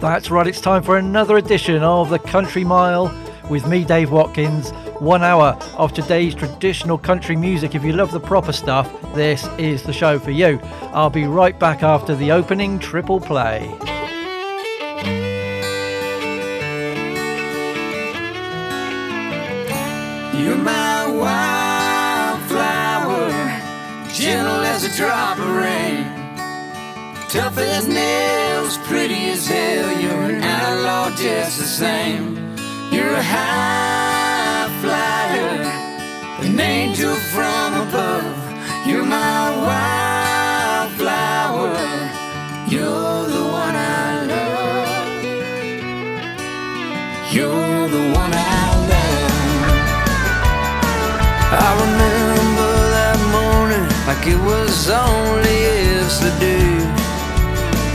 That's right, it's time for another edition of the Country Mile with me, Dave Watkins. One hour of today's traditional country music. If you love the proper stuff, this is the show for you. I'll be right back after the opening triple play. You're my wildflower, gentle as a drop of rain. Tough as nails, pretty as hell, you're an outlaw just the same. You're a high flyer, an angel from above. You're my wildflower, you're the one I love. You're the one I love. I remember that morning like it was only yesterday.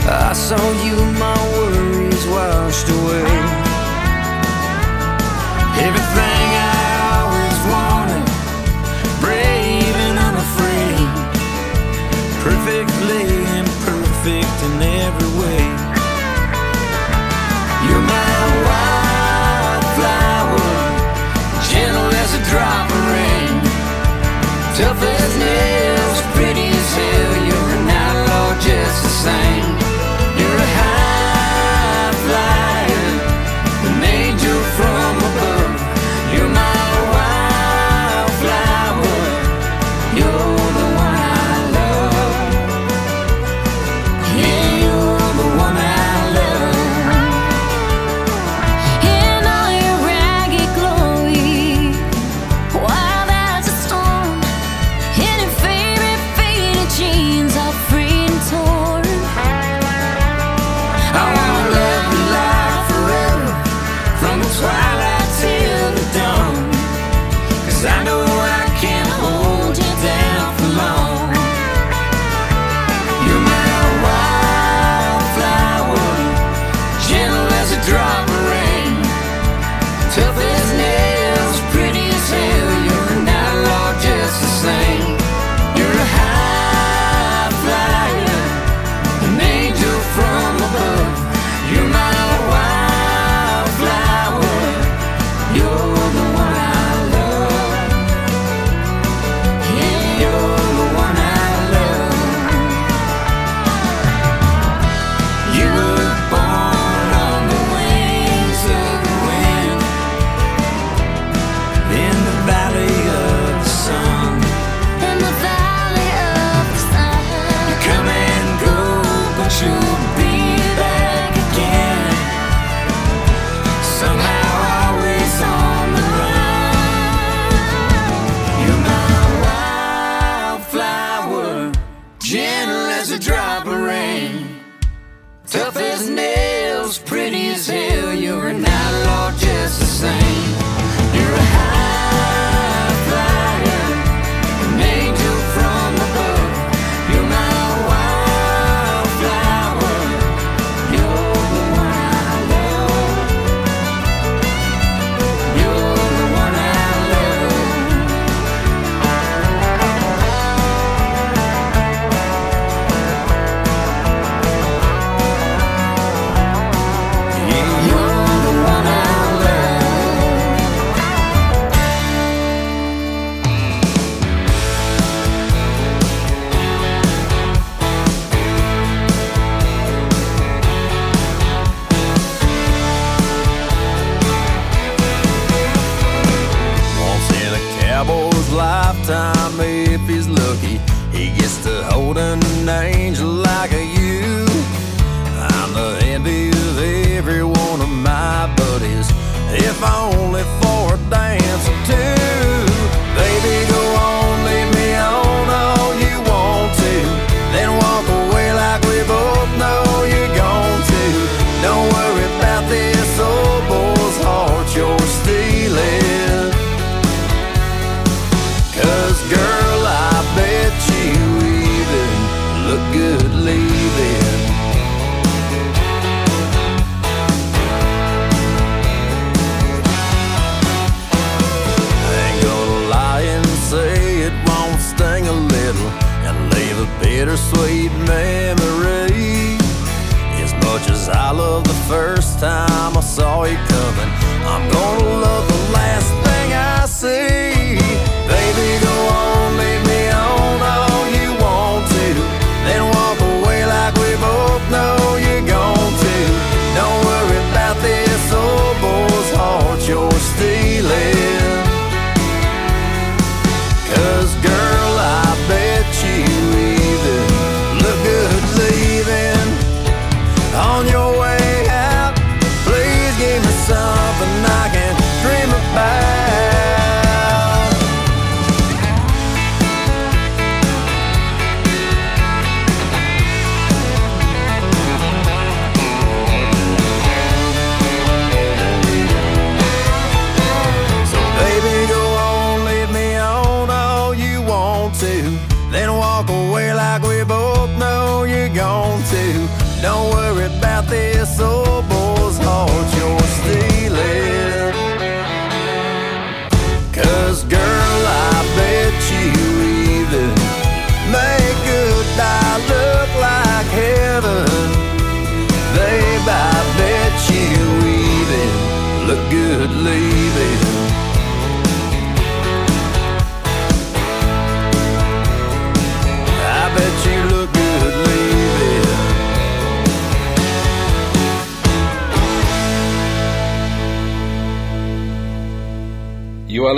I saw you, my worries washed away. Everything I always wanted, brave and unafraid, perfectly imperfect in every way. You're my wildflower, gentle as a drop of rain, tough as nails, pretty as hell. You're an outlaw just the same. Gentle as a drop of rain. Tough as nails, pretty as hell. You're an outlaw just the same. If only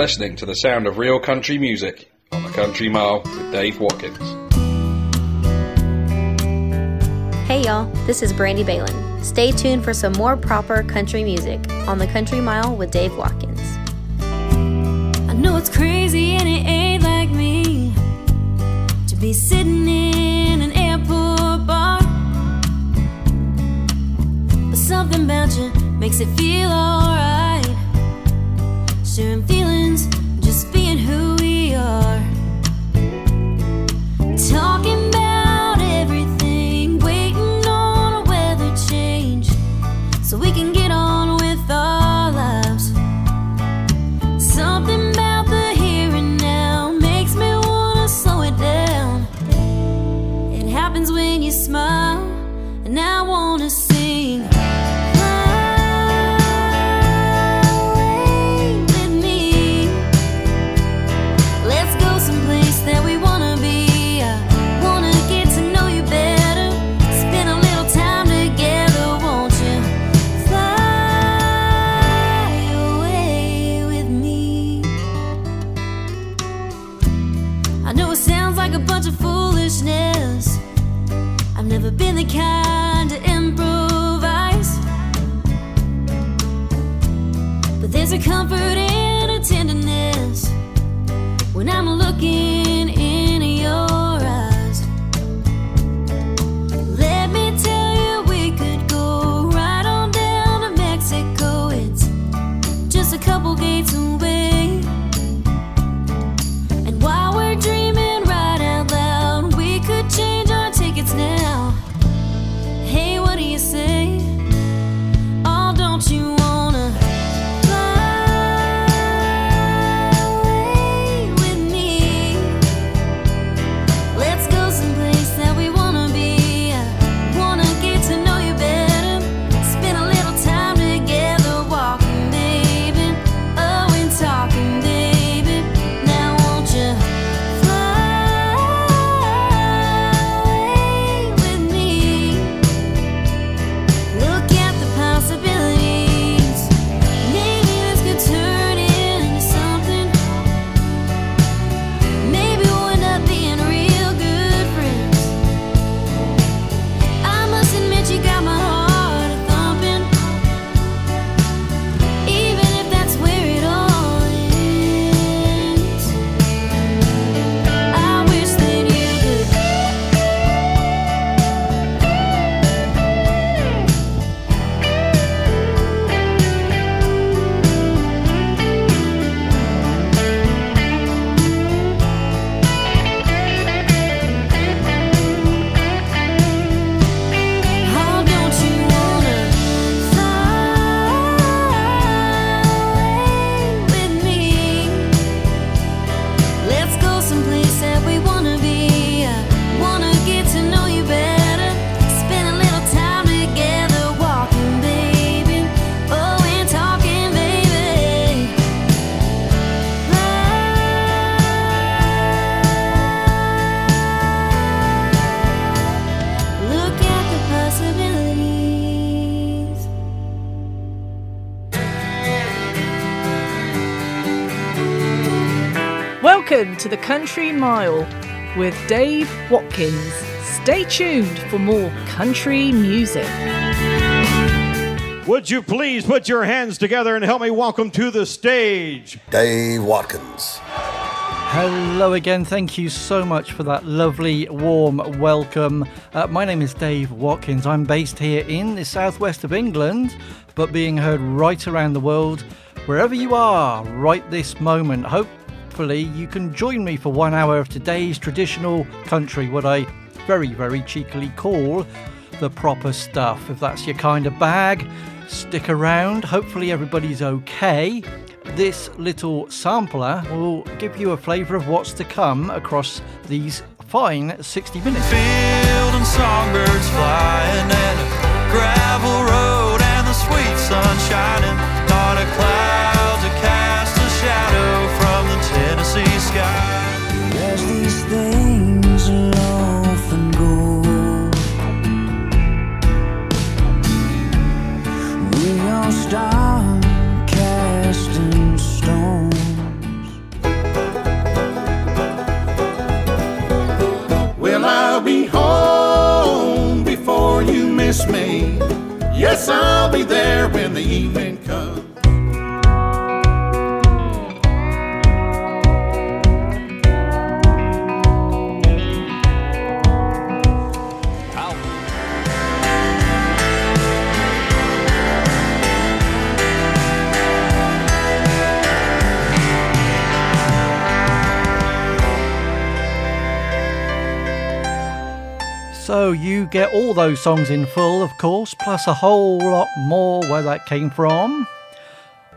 listening to the sound of real country music on the Country Mile with Dave Watkins. Hey y'all, this is Brandi Behlen. Stay tuned for some more proper country music on the Country Mile with Dave Watkins. I know it's crazy and it ain't like me to be sitting in an airport bar, but something about you makes it feel to the Country Mile with Dave Watkins. Stay tuned for more country music. Would you please put your hands together and help me welcome to the stage Dave Watkins. Hello again. Thank you so much for that lovely, warm welcome. Uh, my name is Dave Watkins. I'm based here in the southwest of England, but being heard right around the world, wherever you are, right this moment. Hopefully, you can join me for one hour of today's traditional country, what I very, very cheekily call the proper stuff. If that's your kind of bag, stick around. Hopefully, everybody's okay this little sampler will give you a flavour of what's to come across these fine 60 minutes. Field gravel road and the sweet sun shining. A cloud the sky. As these things often go, we all start casting stones. Well, I'll be home before you miss me. Yes, I'll be there when the evening comes. So you get all those songs in full, of course, plus a whole lot more where that came from.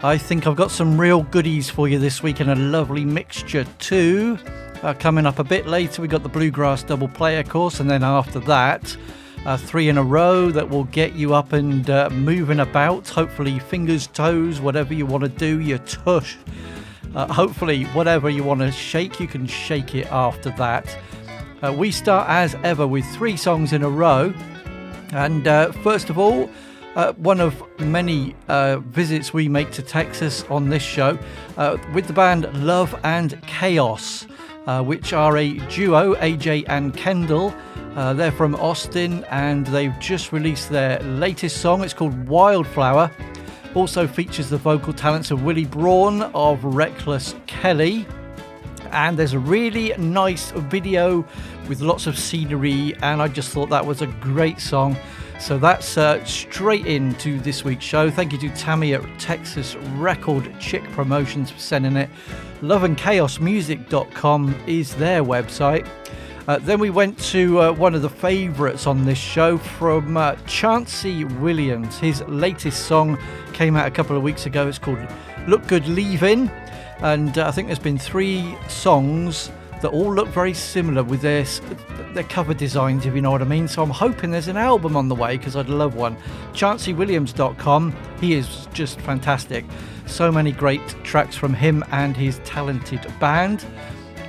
I think I've got some real goodies for you this week and a lovely mixture too. Uh, coming up a bit later, we got the Bluegrass Double Play, of course, and then after that, uh, three in a row that will get you up and uh, moving about. Hopefully, fingers, toes, whatever you want to do, your tush. Uh, hopefully, whatever you want to shake, you can shake it after that. Uh, we start as ever with three songs in a row. And uh, first of all, uh, one of many uh, visits we make to Texas on this show uh, with the band Love and Chaos, uh, which are a duo, AJ and Kendall. they're from Austin and they've just released their latest song. It's called Wildflower. Also features the vocal talents of Willy Braun of Reckless Kelly and there's a really nice video with lots of scenery and i just thought that was a great song. So that's uh, straight into this week's show. Thank you to tammy at texas record. Chick promotions for sending it. Loveandchaosmusic.com is their website. Uh, then we went to uh, one of the favourites on this show from uh, Chancey Williams. His latest song came out a couple of weeks ago. It's called Look Good Leaving. And uh, I think there's been three songs that all look very similar with their their cover designs, if you know what I mean. So I'm hoping there's an album on the way because I'd love one. ChanceyWilliams.com. He is just fantastic. So many great tracks from him and his talented band.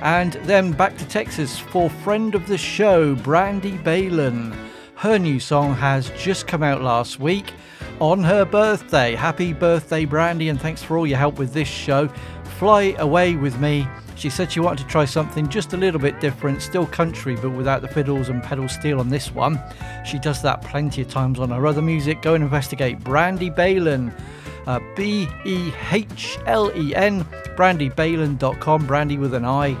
And then back to Texas for friend of the show, Brandi Behlen. Her new song has just come out last week on her birthday. Happy birthday, Brandi, and thanks for all your help with this show. Fly Away with Me. She said she wanted to try something just a little bit different, still country, but without the fiddles and pedal steel on this one. She does that plenty of times on her other music. Go and investigate Brandi Behlen. Uh, B E H L E N, brandybalin.com, brandy with an I.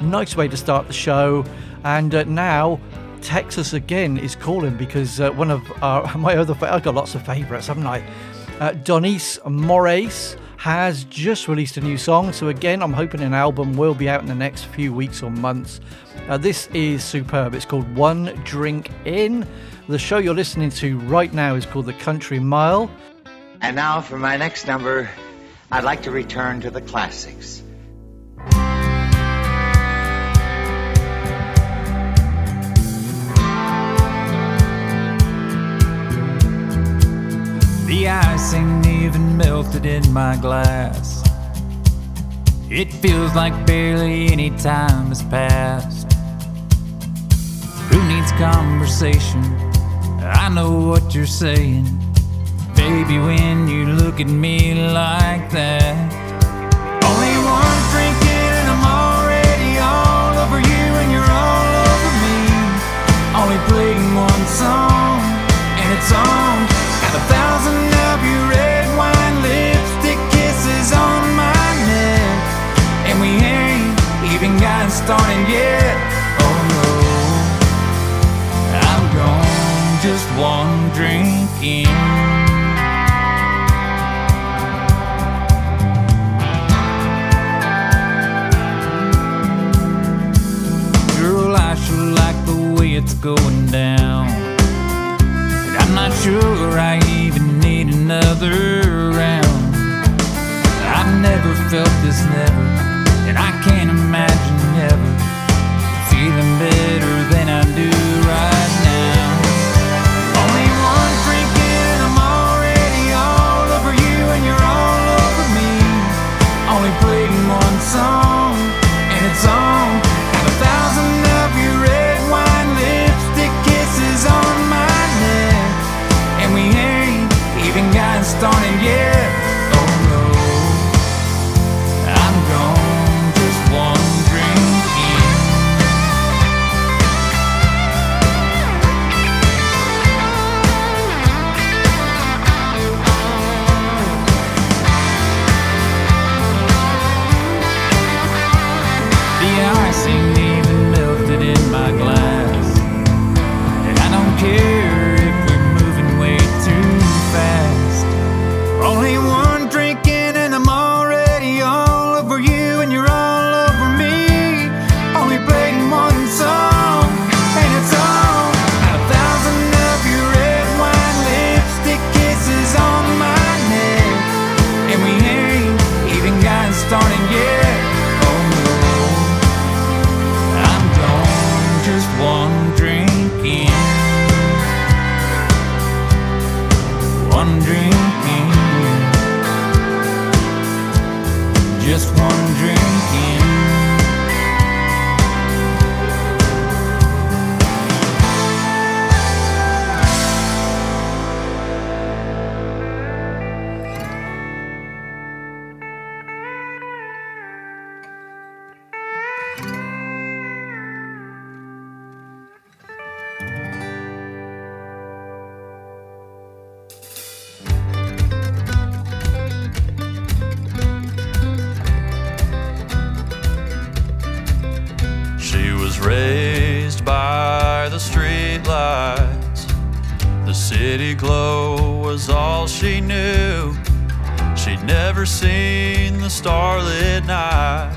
Nice way to start the show. And uh, now, Texas again is calling because uh, one of our, my other, I've got lots of favourites, haven't I? Uh, Donice Morace has just released a new song. So, again, I'm hoping an album will be out in the next few weeks or months. Uh, this is superb. It's called One Drink In. The show you're listening to right now is called The Country Mile. And now, for my next number, I'd like to return to the classics. The icing even melted in my glass. It feels like barely any time has passed. Who needs conversation? I know what you're saying. Baby, when you look at me like that, only one drink and I'm already all over you, and you're all over me. Only playing one song, and it's on. leaving gotten started yet. Oh no, I'm gone, just one drink in. Girl, I sure like the way it's going down, but I'm not sure I even need another round. I've never felt this, never and I can't imagine never lights. The city glow was all she knew. She'd never seen the starlit night,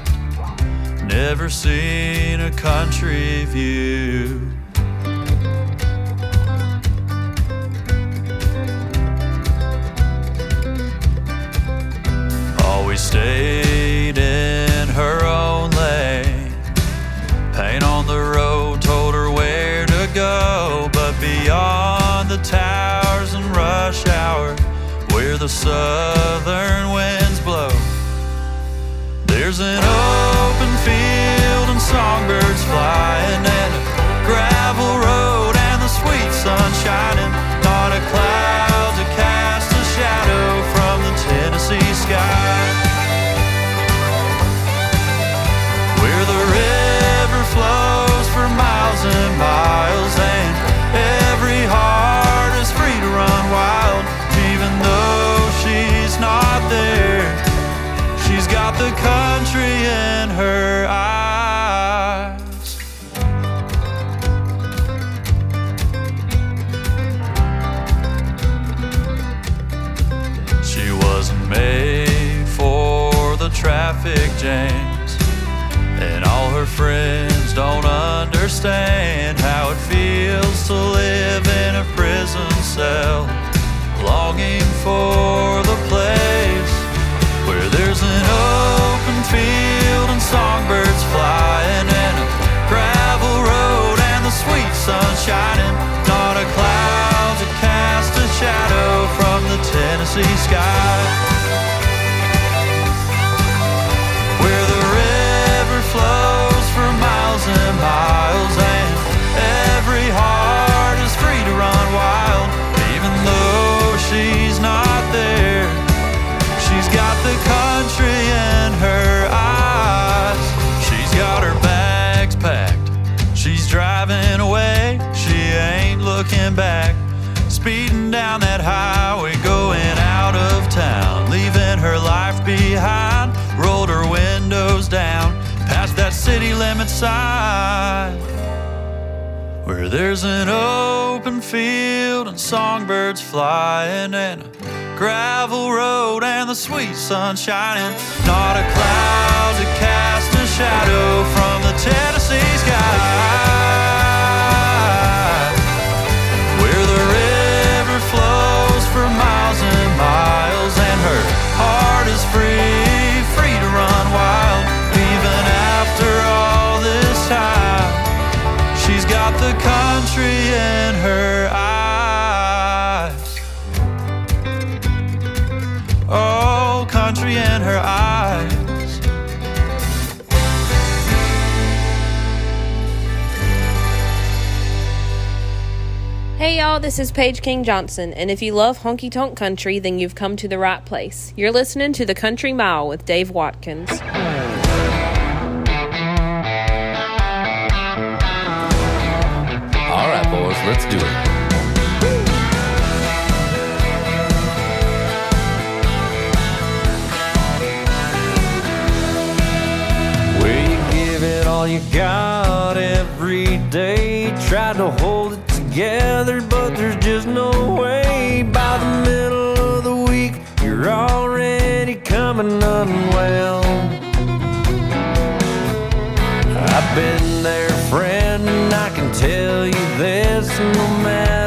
never seen a country view. Always stayed in the southern winds blow, there's an open field and songbirds flying, the country in her eyes. She wasn't made for the traffic jams. And all her friends don't understand how it feels to live in a prison cell, longing for the place field and songbirds flying, and a gravel road and the sweet sun shining. Not a cloud to cast a shadow from the Tennessee sky. Sign. Where there's an open field and songbirds flying and a gravel road and the sweet sun shining. Not a cloud to cast a shadow from the Tennessee sky. Where the river flows for miles and miles and her heart is free the country in her eyes. Oh, country in her eyes. Hey y'all, this is Paige King Johnson, and if you love honky tonk country, then you've come to the right place. You're listening to The Country Mile with Dave Watkins. Let's do it. All you got every day. Tried to hold it together, but there's just no way. By the middle of the week, you're already coming unwell. I've been there, friend, and I can tell you this no matter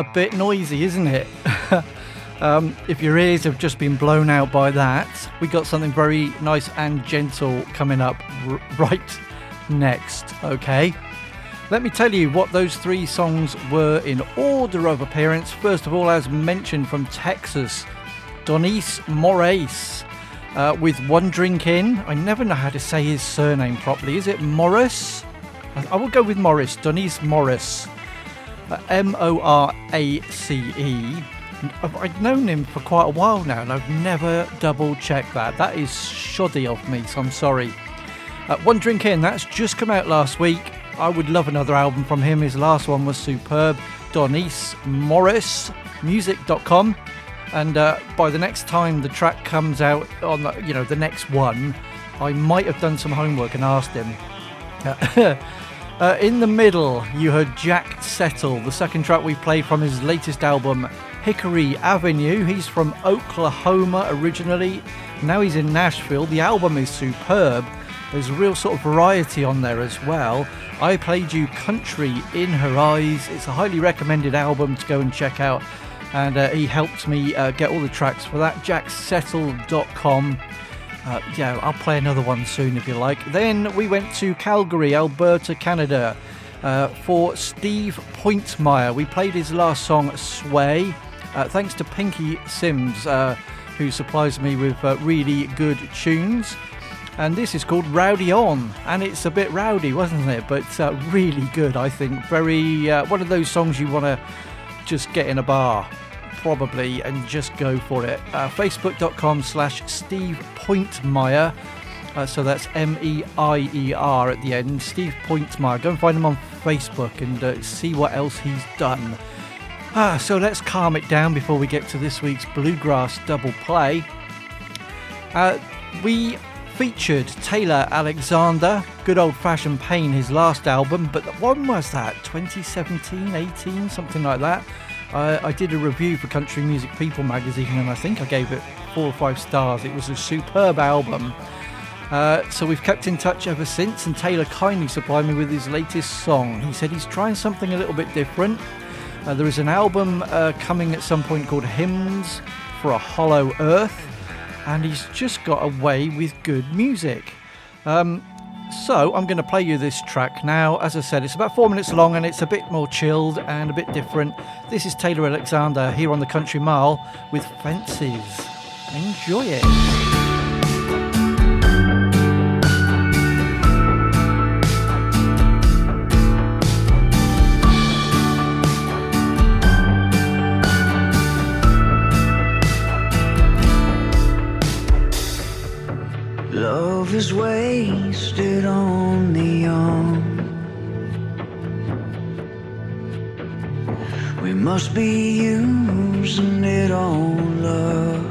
a bit noisy, isn't it? um, if your ears have just been blown out by that, we got something very nice and gentle coming up r- right next, okay? Let me tell you what those three songs were in order of appearance. First of all, as mentioned from Texas, Donice Morace uh, with One Drink In. I never know how to say his surname properly. Is it Morris? I I will go with Morris, Donice Morris. M O R A C E. I've known him for quite a while now, and I've never double checked that. That is shoddy of me, so I'm sorry. Uh, One Drink In, that's just come out last week. I would love another album from him. His last one was superb. Donice Morris, music.com. And uh, by the next time the track comes out on, the, you know, the next one, I might have done some homework and asked him. Uh, in the middle, you heard Jack Settle, the second track we played from his latest album, Hickory Avenue. He's from Oklahoma originally. Now he's in Nashville. The album is superb. There's a real sort of variety on there as well. I played you Country in Her Eyes. It's a highly recommended album to go and check out. And uh, he helped me uh, get all the tracks for that. JackSettle.com. Uh, yeah, I'll play another one soon if you like. Then we went to Calgary, Alberta, Canada uh, for Steve Pointmeier. We played his last song, Sway, uh, thanks to Pinky Sims, uh, who supplies me with uh, really good tunes. And this is called Rowdy On, and it's a bit rowdy, wasn't it? But uh, really good, I think. Very one of those songs you want to just get in a bar probably and just go for it. Uh, Facebook.com slash Steve Pointmeier. Uh, so that's M E I E R at the end. Steve Pointmeier. Go and find him on Facebook and uh, see what else he's done. Ah, so let's calm it down before we get to this week's Bluegrass double play. Uh, we featured Taylor Alexander, Good Old Fashioned Pain, his last album, but when was that? 2017, 18, something like that. I did a review for Country Music People magazine and I think I gave it four or five stars. It was a superb album. Uh, so we've kept in touch ever since, and Taylor kindly supplied me with his latest song. He said he's trying something a little bit different. Uh, there is an album uh, coming at some point called Hymns for a Hollow Earth, and he's just got away with good music. Um, so I'm going to play you this track now. As I said, it's about four minutes long and it's a bit more chilled and a bit different. This is Taylor Alexander here on the Country Mile with Fences. Enjoy it. Must be using it on love.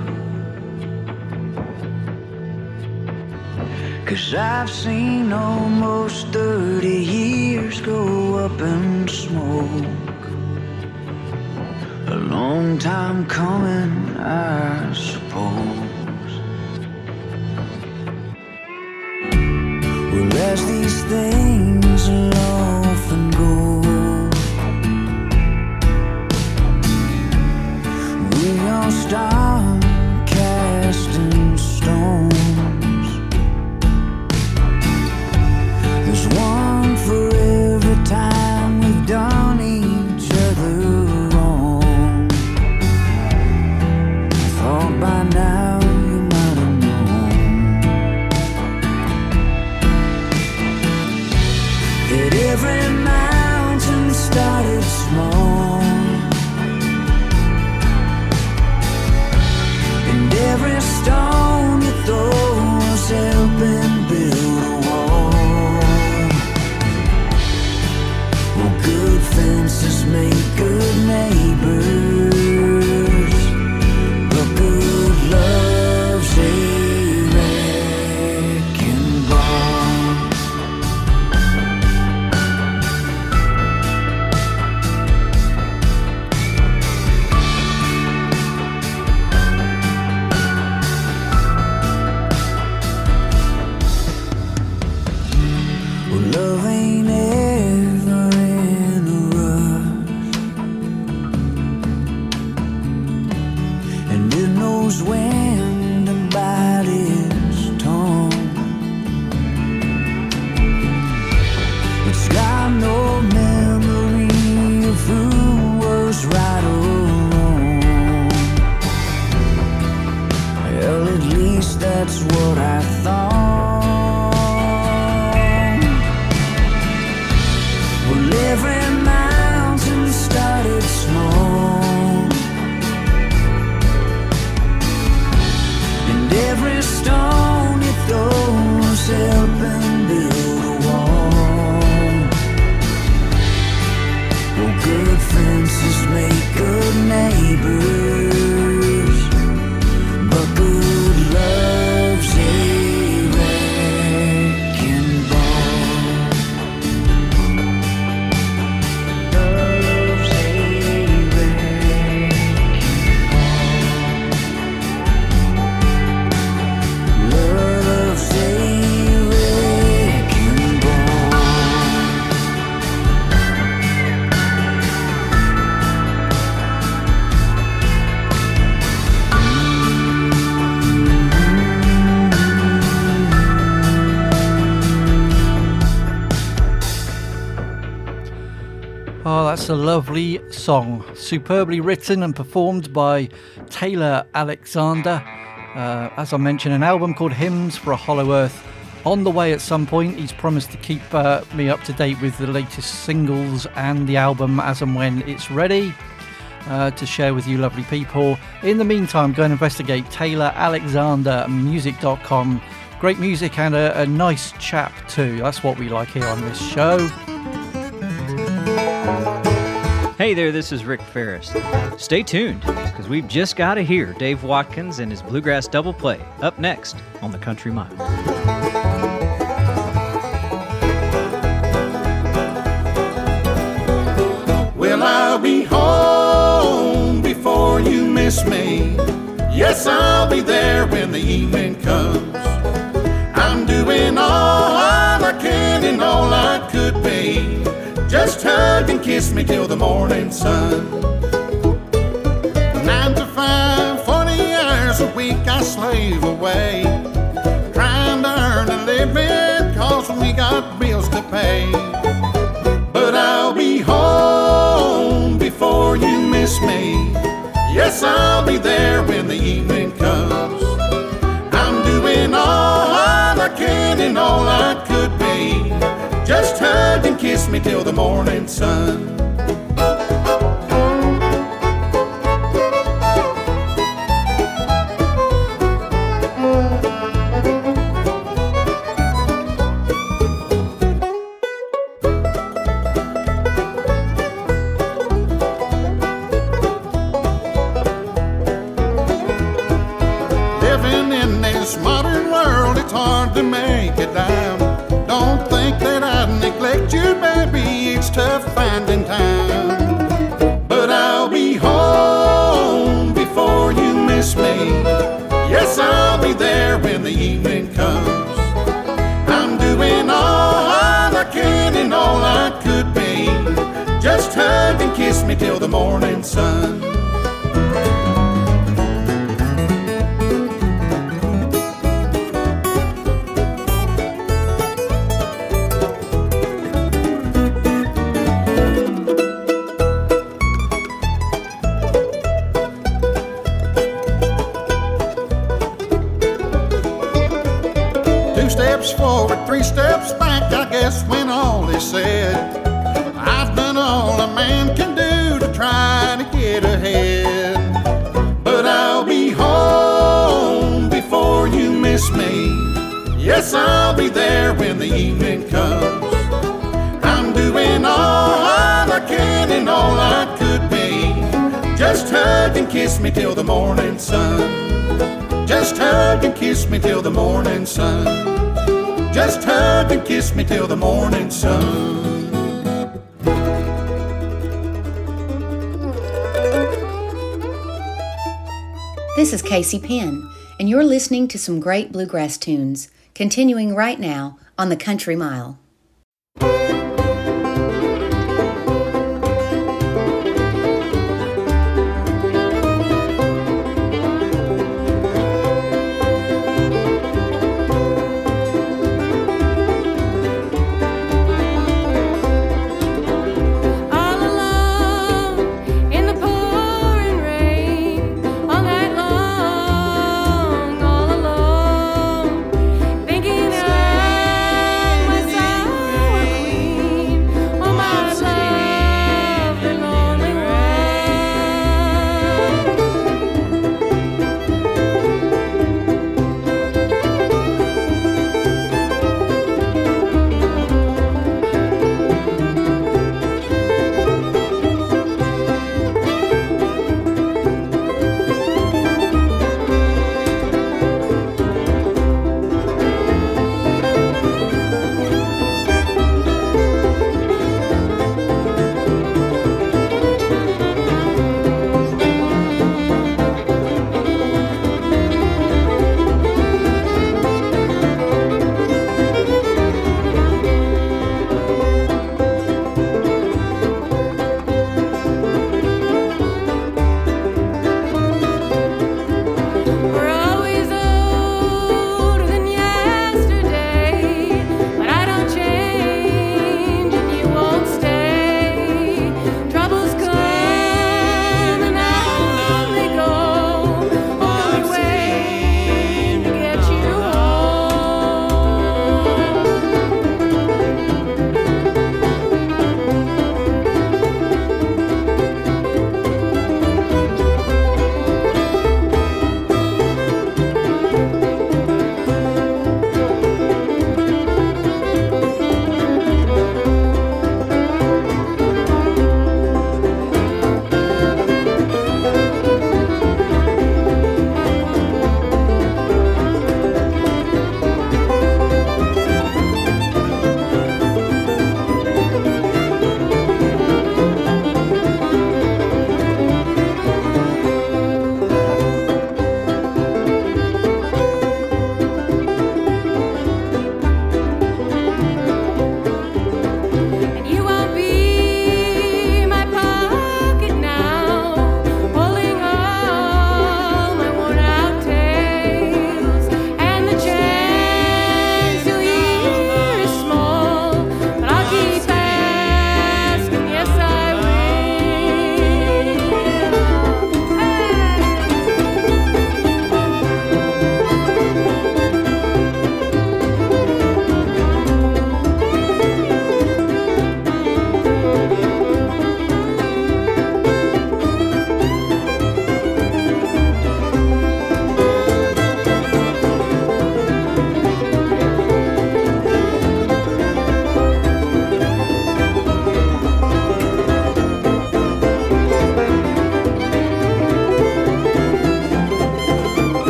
Cause I've seen almost 30 years go up in smoke. A long time coming, I suppose. Well, as these things good a lovely song. Superbly written and performed by Taylor Alexander. Uh, as I mentioned, an album called Hymns for a Hollow Earth. On the way at some point, he's promised to keep uh, me up to date with the latest singles and the album as and when it's ready uh, to share with you, lovely people. In the meantime, go and investigate TaylorAlexanderMusic.com. Great music and a, a nice chap, too. That's what we like here on this show. Hey there, this is Rick Ferris. Stay tuned, because we've just got to hear Dave Watkins and his Bluegrass Double Play up next on the Country Mile. Well, I'll be home before you miss me. Yes, I'll be there when the evening comes. I'm doing all I can and all I could be. Hug and kiss me till the morning sun. Nine to five, 40 hours a week I slave away. Trying to earn a living cause we got bills to pay. But I'll be home before you miss me. Yes, I'll be there when the evening comes. I'm doing all I can and all I could be. Just hug and kiss me till the morning sun. Casey Penn, and you're listening to some great bluegrass tunes, continuing right now on the Country Mile.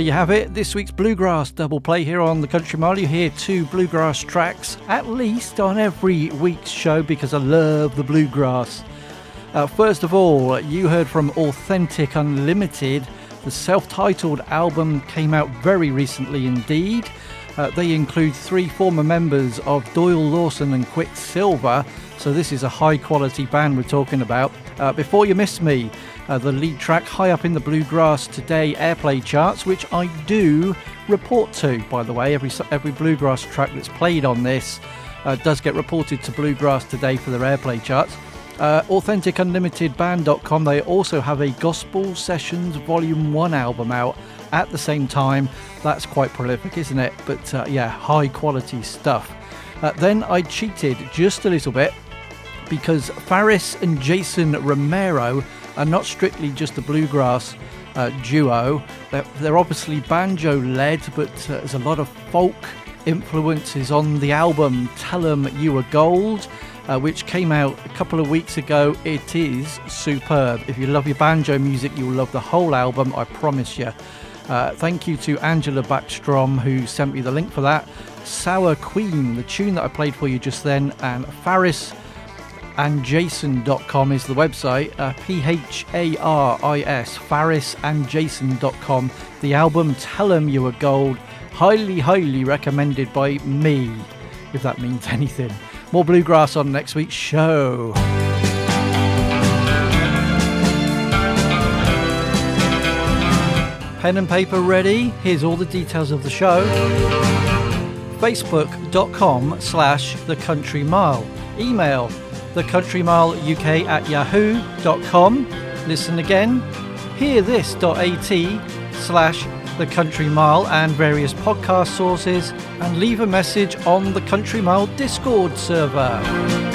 There you have it. This week's Bluegrass double play here on the Country Mile. You hear two bluegrass tracks at least on every week's show because I love the bluegrass. Uh, first of all, you heard from Authentic Unlimited. The self titled album came out very recently indeed. Uh, they include three former members of Doyle Lawson and Quicksilver, so this is a high quality band we're talking about. Uh, Before You Miss Me, uh, the lead track high up in the Bluegrass Today airplay charts, which I do report to, by the way. Every, every bluegrass track that's played on this uh, does get reported to Bluegrass Today for their airplay charts. Uh, AuthenticUnlimitedBand.com, they also have a Gospel Sessions Volume 1 album out at the same time. That's quite prolific, isn't it? But uh, yeah, high quality stuff. Uh, then I cheated just a little bit because Pharis and Jason Romero are not strictly just a bluegrass uh, duo. They're, they're obviously banjo led, but uh, there's a lot of folk influences on the album Tell 'em You Are Gold. Uh, which came out a couple of weeks ago. It is superb. If you love your banjo music, you'll love the whole album, I promise you. Uh, thank you to Angela Backstrom who sent me the link for that. Sour Queen, the tune that I played for you just then, and Pharis and jason.com is the website. Uh, p-h-a-r-i-s pharisandjason.com the album tell 'em you were gold highly highly recommended by me if that means anything. More bluegrass on next week's show. Pen and paper ready. Here's all the details of the show. Facebook.com slash the country mile. Email thecountrymileuk at yahoo.com. Listen again, hearthis.at slash the Country Mile and various podcast sources, and leave a message on the Country Mile Discord server.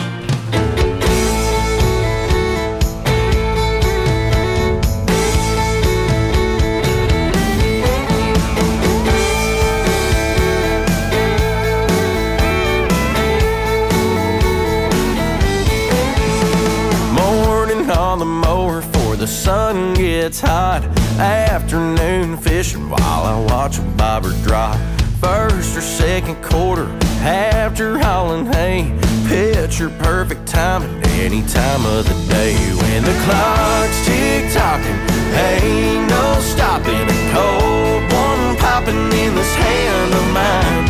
Afternoon fishing while I watch a bobber drop. First or second quarter after hauling hay. Picture perfect timing any time of the day. When the clock's tick tocking, ain't no stopping. A cold one popping in this hand of mine.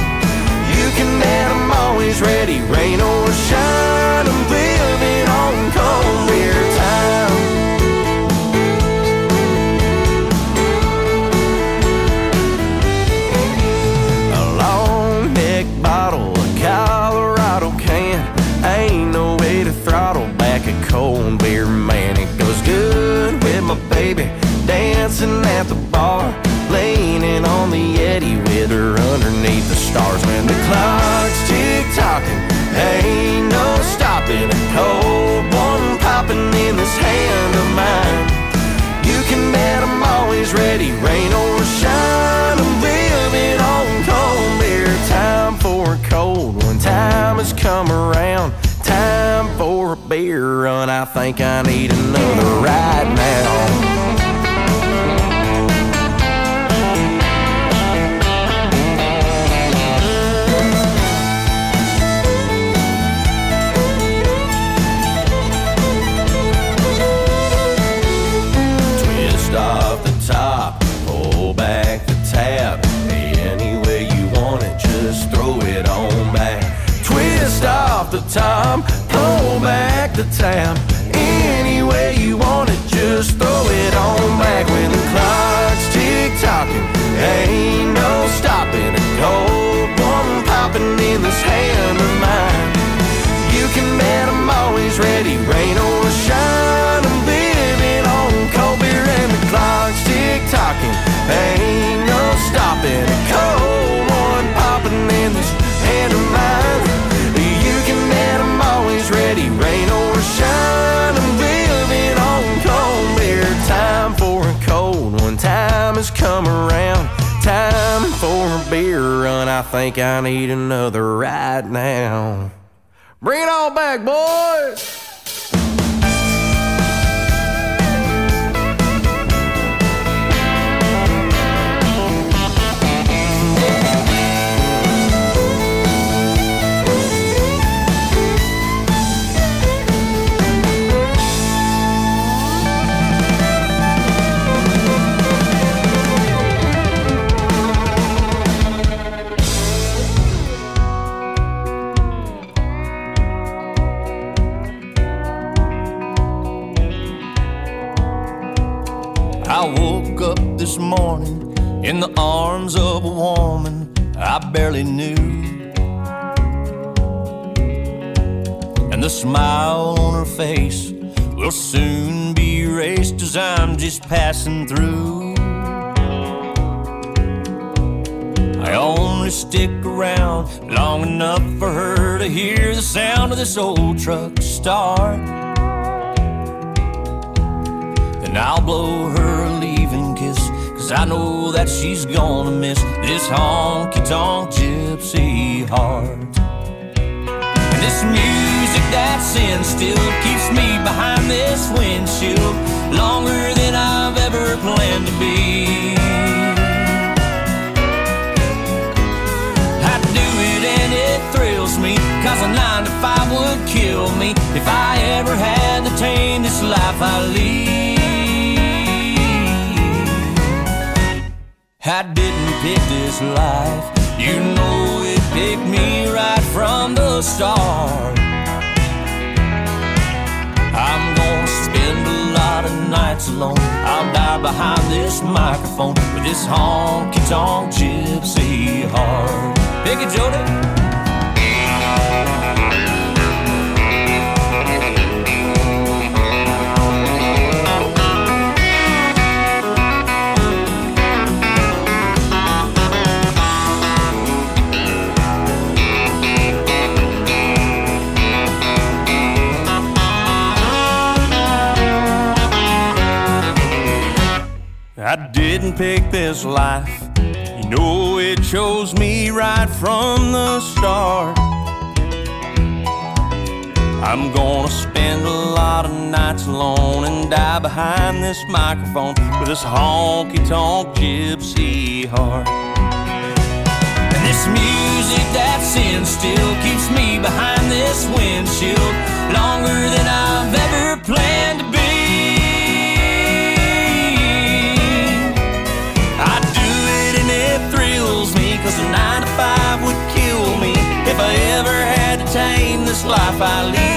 You can bet I'm always ready, rain or shine. I'm living on cold beer time. A beer, man. It goes good with my baby dancing at the bar, leaning on the Yeti with her underneath the stars. When the clock's tick tocking, ain't no stopping. A cold one popping in this hand of mine. You can bet I'm always ready, rain or shine. I'm living on cold beer. Time for a cold one. Time has come around. Time for a beer run. I think I need another right now. The pull back the tab. Come around. Time for a beer run. I think I need another right now. Bring it all back, boys! Morning in the arms of a woman I barely knew. And the smile on her face will soon be erased as I'm just passing through. I only stick around long enough for her to hear the sound of this old truck start. Then I'll blow cause I know that she's gonna miss this honky tonk gypsy heart. And this music that's in still keeps me behind this windshield longer than I've ever planned to be. I do it and it thrills me, cause a nine to five would kill me if I ever had to tame this life I lead. I didn't pick this life, you know it picked me right from the start. I'm gonna spend a lot of nights alone. I'll die behind this microphone with this honky tonk gypsy heart. Pick it, Jody. Didn't pick this life. You know it chose me right from the start. I'm gonna spend a lot of nights alone and die behind this microphone with this honky tonk gypsy heart. And this music that's in still keeps me behind this windshield longer than I've ever planned Cause a nine to five would kill me If I ever had to tame this life I lead.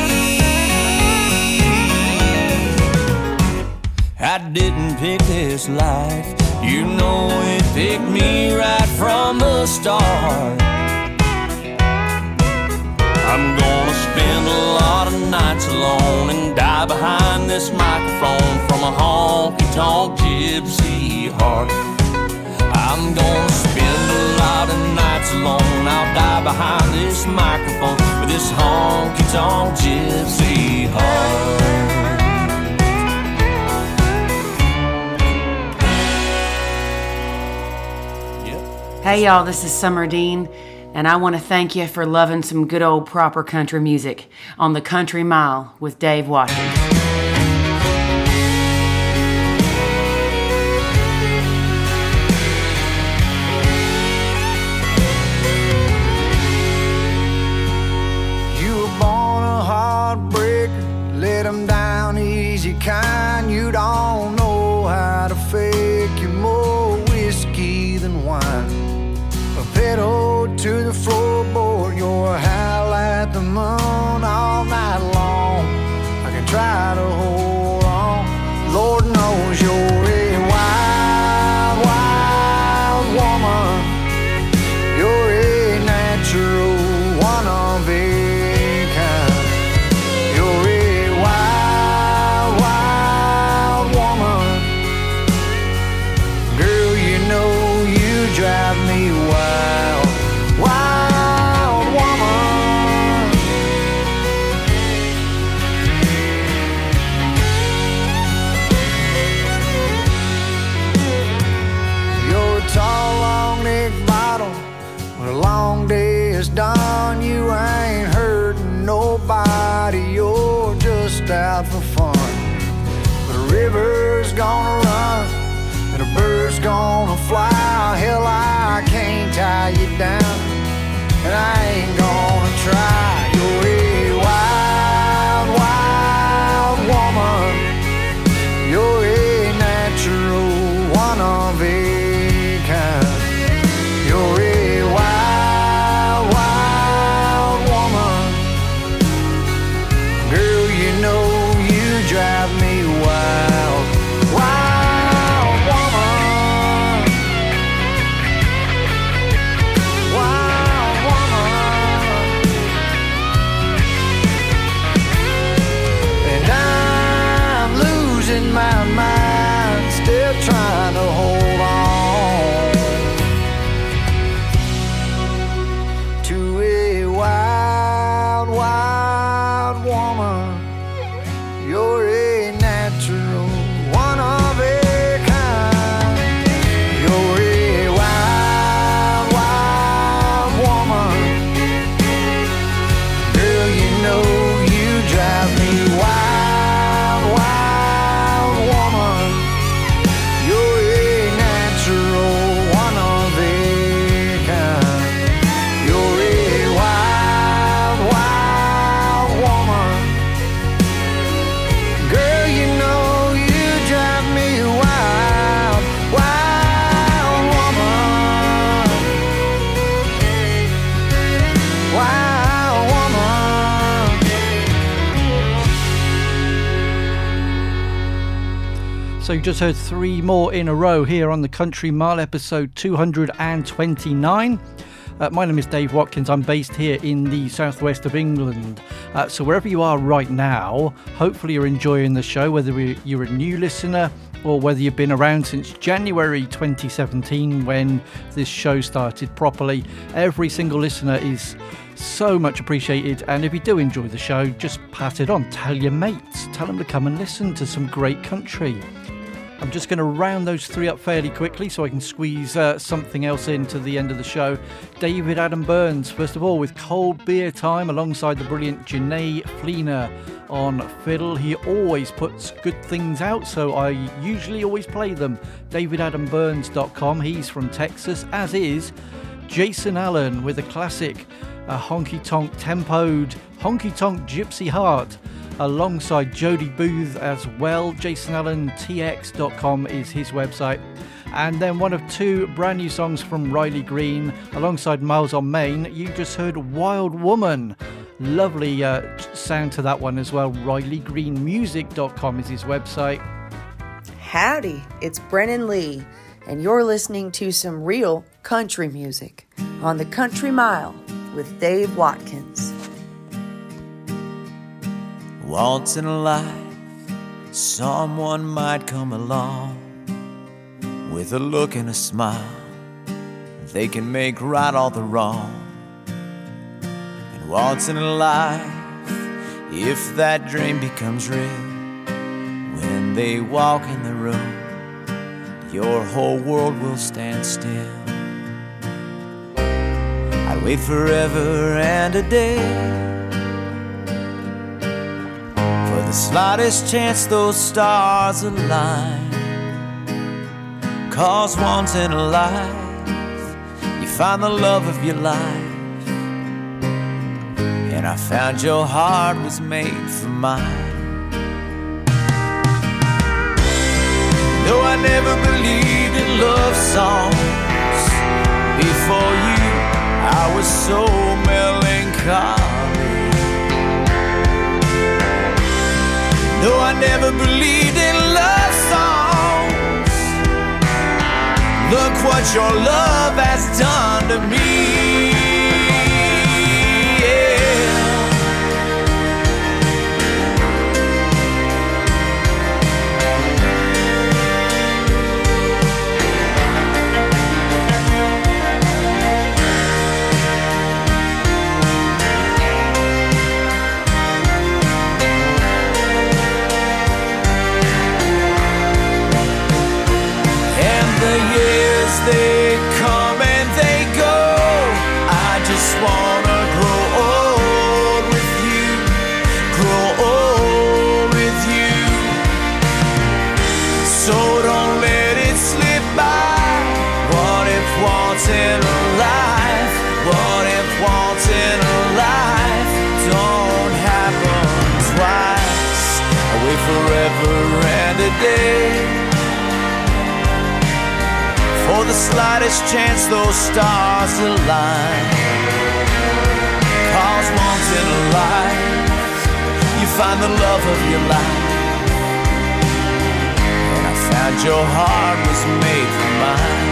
I didn't pick this life. You know it picked me right from the start. I'm gonna spend a lot of nights alone and die behind this microphone from a honky tonk gypsy heart. I'm gonna nights alone. I'll die behind this microphone with this honky tonk gypsy heart. Hey y'all, this is Summer Dean, and I want to thank you for loving some good old proper country music on the Country Mile with Dave Watkins. Gonna fly. Hell, I can't tie you down, and I ain't gonna try. So you just heard three more in a row here on the Country Mile episode 229. Uh, my name is Dave Watkins. I'm based here in the southwest of England. Uh, so wherever you are right now, hopefully you're enjoying the show, whether you're a new listener or whether you've been around since January 2017 when this show started properly. Every single listener is so much appreciated. And if you do enjoy the show, just pass it on. Tell your mates. Tell them to come and listen to some great country. I'm just going to round those three up fairly quickly so I can squeeze uh, something else into the end of the show. David Adam Byrnes, first of all, with Cold Beer Time alongside the brilliant Janae Fleener on fiddle. He always puts good things out, so I usually always play them. DavidAdamByrnes.com. He's from Texas, as is Jason Allen with a classic a honky tonk tempoed honky tonk gypsy heart alongside Jody Booth as well. JasonAllenTX.com is his website. And then one of two brand new songs from Riley Green alongside Miles on Main. You just heard Wild Woman. Lovely uh, sound to that one as well. RileyGreenMusic.com is his website. Howdy, it's Brennan Lee, and you're listening to some real country music on the Country Mile with Dave Watkins. Once in a life, someone might come along with a look and a smile. They can make right all the wrong. And once in a life, if that dream becomes real, when they walk in the room, your whole world will stand still. I'd wait forever and a day the slightest chance those stars align. Cause once in a life, you find the love of your life. And I found your heart was made for mine. Though I never believed in love songs before you, I was so melancholy. Though I never believed in love songs, look what your love has done to me. They slightest chance those stars align. Cause once in a life, you find the love of your life. And I found your heart was made for mine.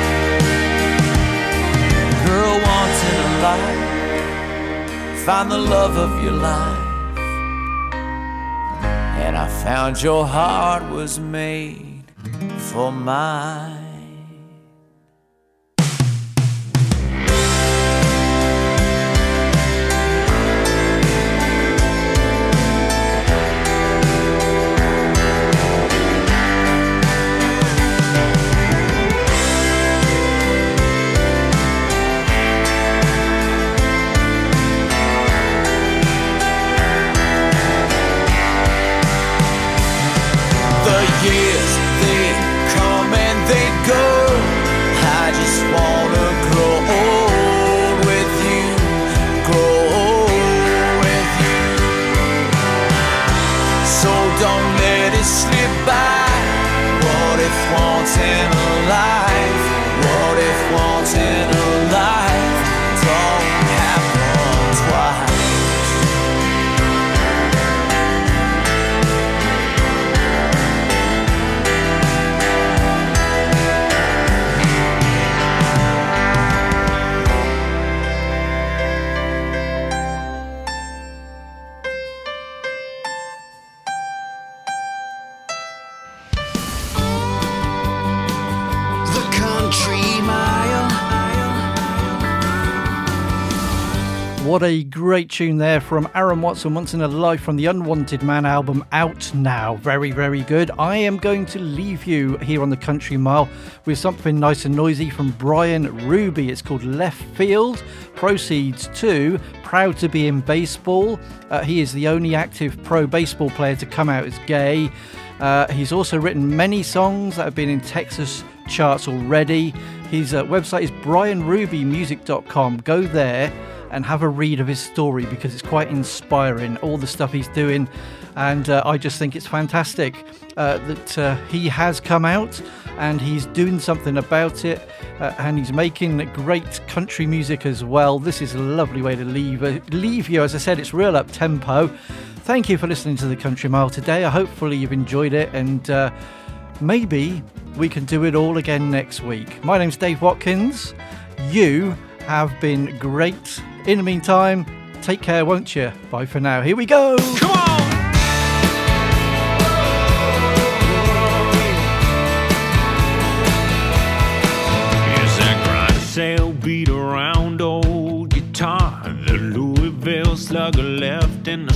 Girl, once in a life, find the love of your life. And I found your heart was made for mine. What a great tune there from Aaron Watson, Once in a Life from the Unwanted Man album, out now. Very, very good. I am going to leave you here on the Country Mile with something nice and noisy from Brian Ruby. It's called Left Field. Proceeds to Proud to be in Baseball. Uh, he is the only active pro baseball player to come out as gay. Uh, he's also written many songs that have been in Texas charts already. His uh, website is brianrubymusic.com. Go there and have a read of his story because it's quite inspiring, all the stuff he's doing. And uh, I just think it's fantastic uh, that uh, he has come out and he's doing something about it uh, and he's making great country music as well. This is a lovely way to leave, uh, leave you. As I said, it's real up tempo. Thank you for listening to the Country Mile today. Hopefully, you've enjoyed it and uh, maybe we can do it all again next week. My name's Dave Watkins. You have been great. In the meantime, take care, won't you? Bye for now. Here we go. Come on! Sail beat around old guitar? The Louisville slugger left in the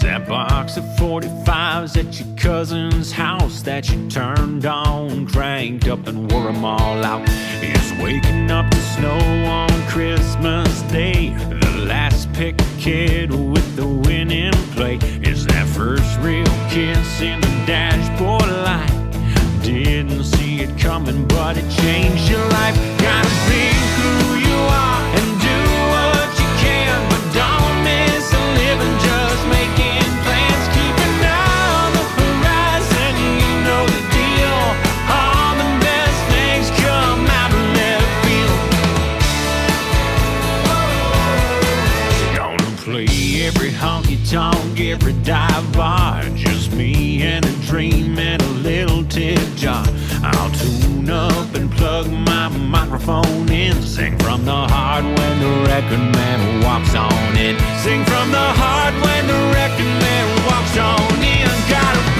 that box of 45s at your cousin's house that you turned on, cranked up and wore 'em all out? Is waking up to snow on Christmas Day the last pick kid with the winning play? Is that first real kiss in the dashboard light? Didn't see it coming, but it changed your life. Gotta be who you are tongue, every dive bar. Just me and a dream and a little tip jar. I'll tune up and plug my microphone in. Sing from the heart when the record man walks on in. Sing from the heart when the record man walks on in. Gotta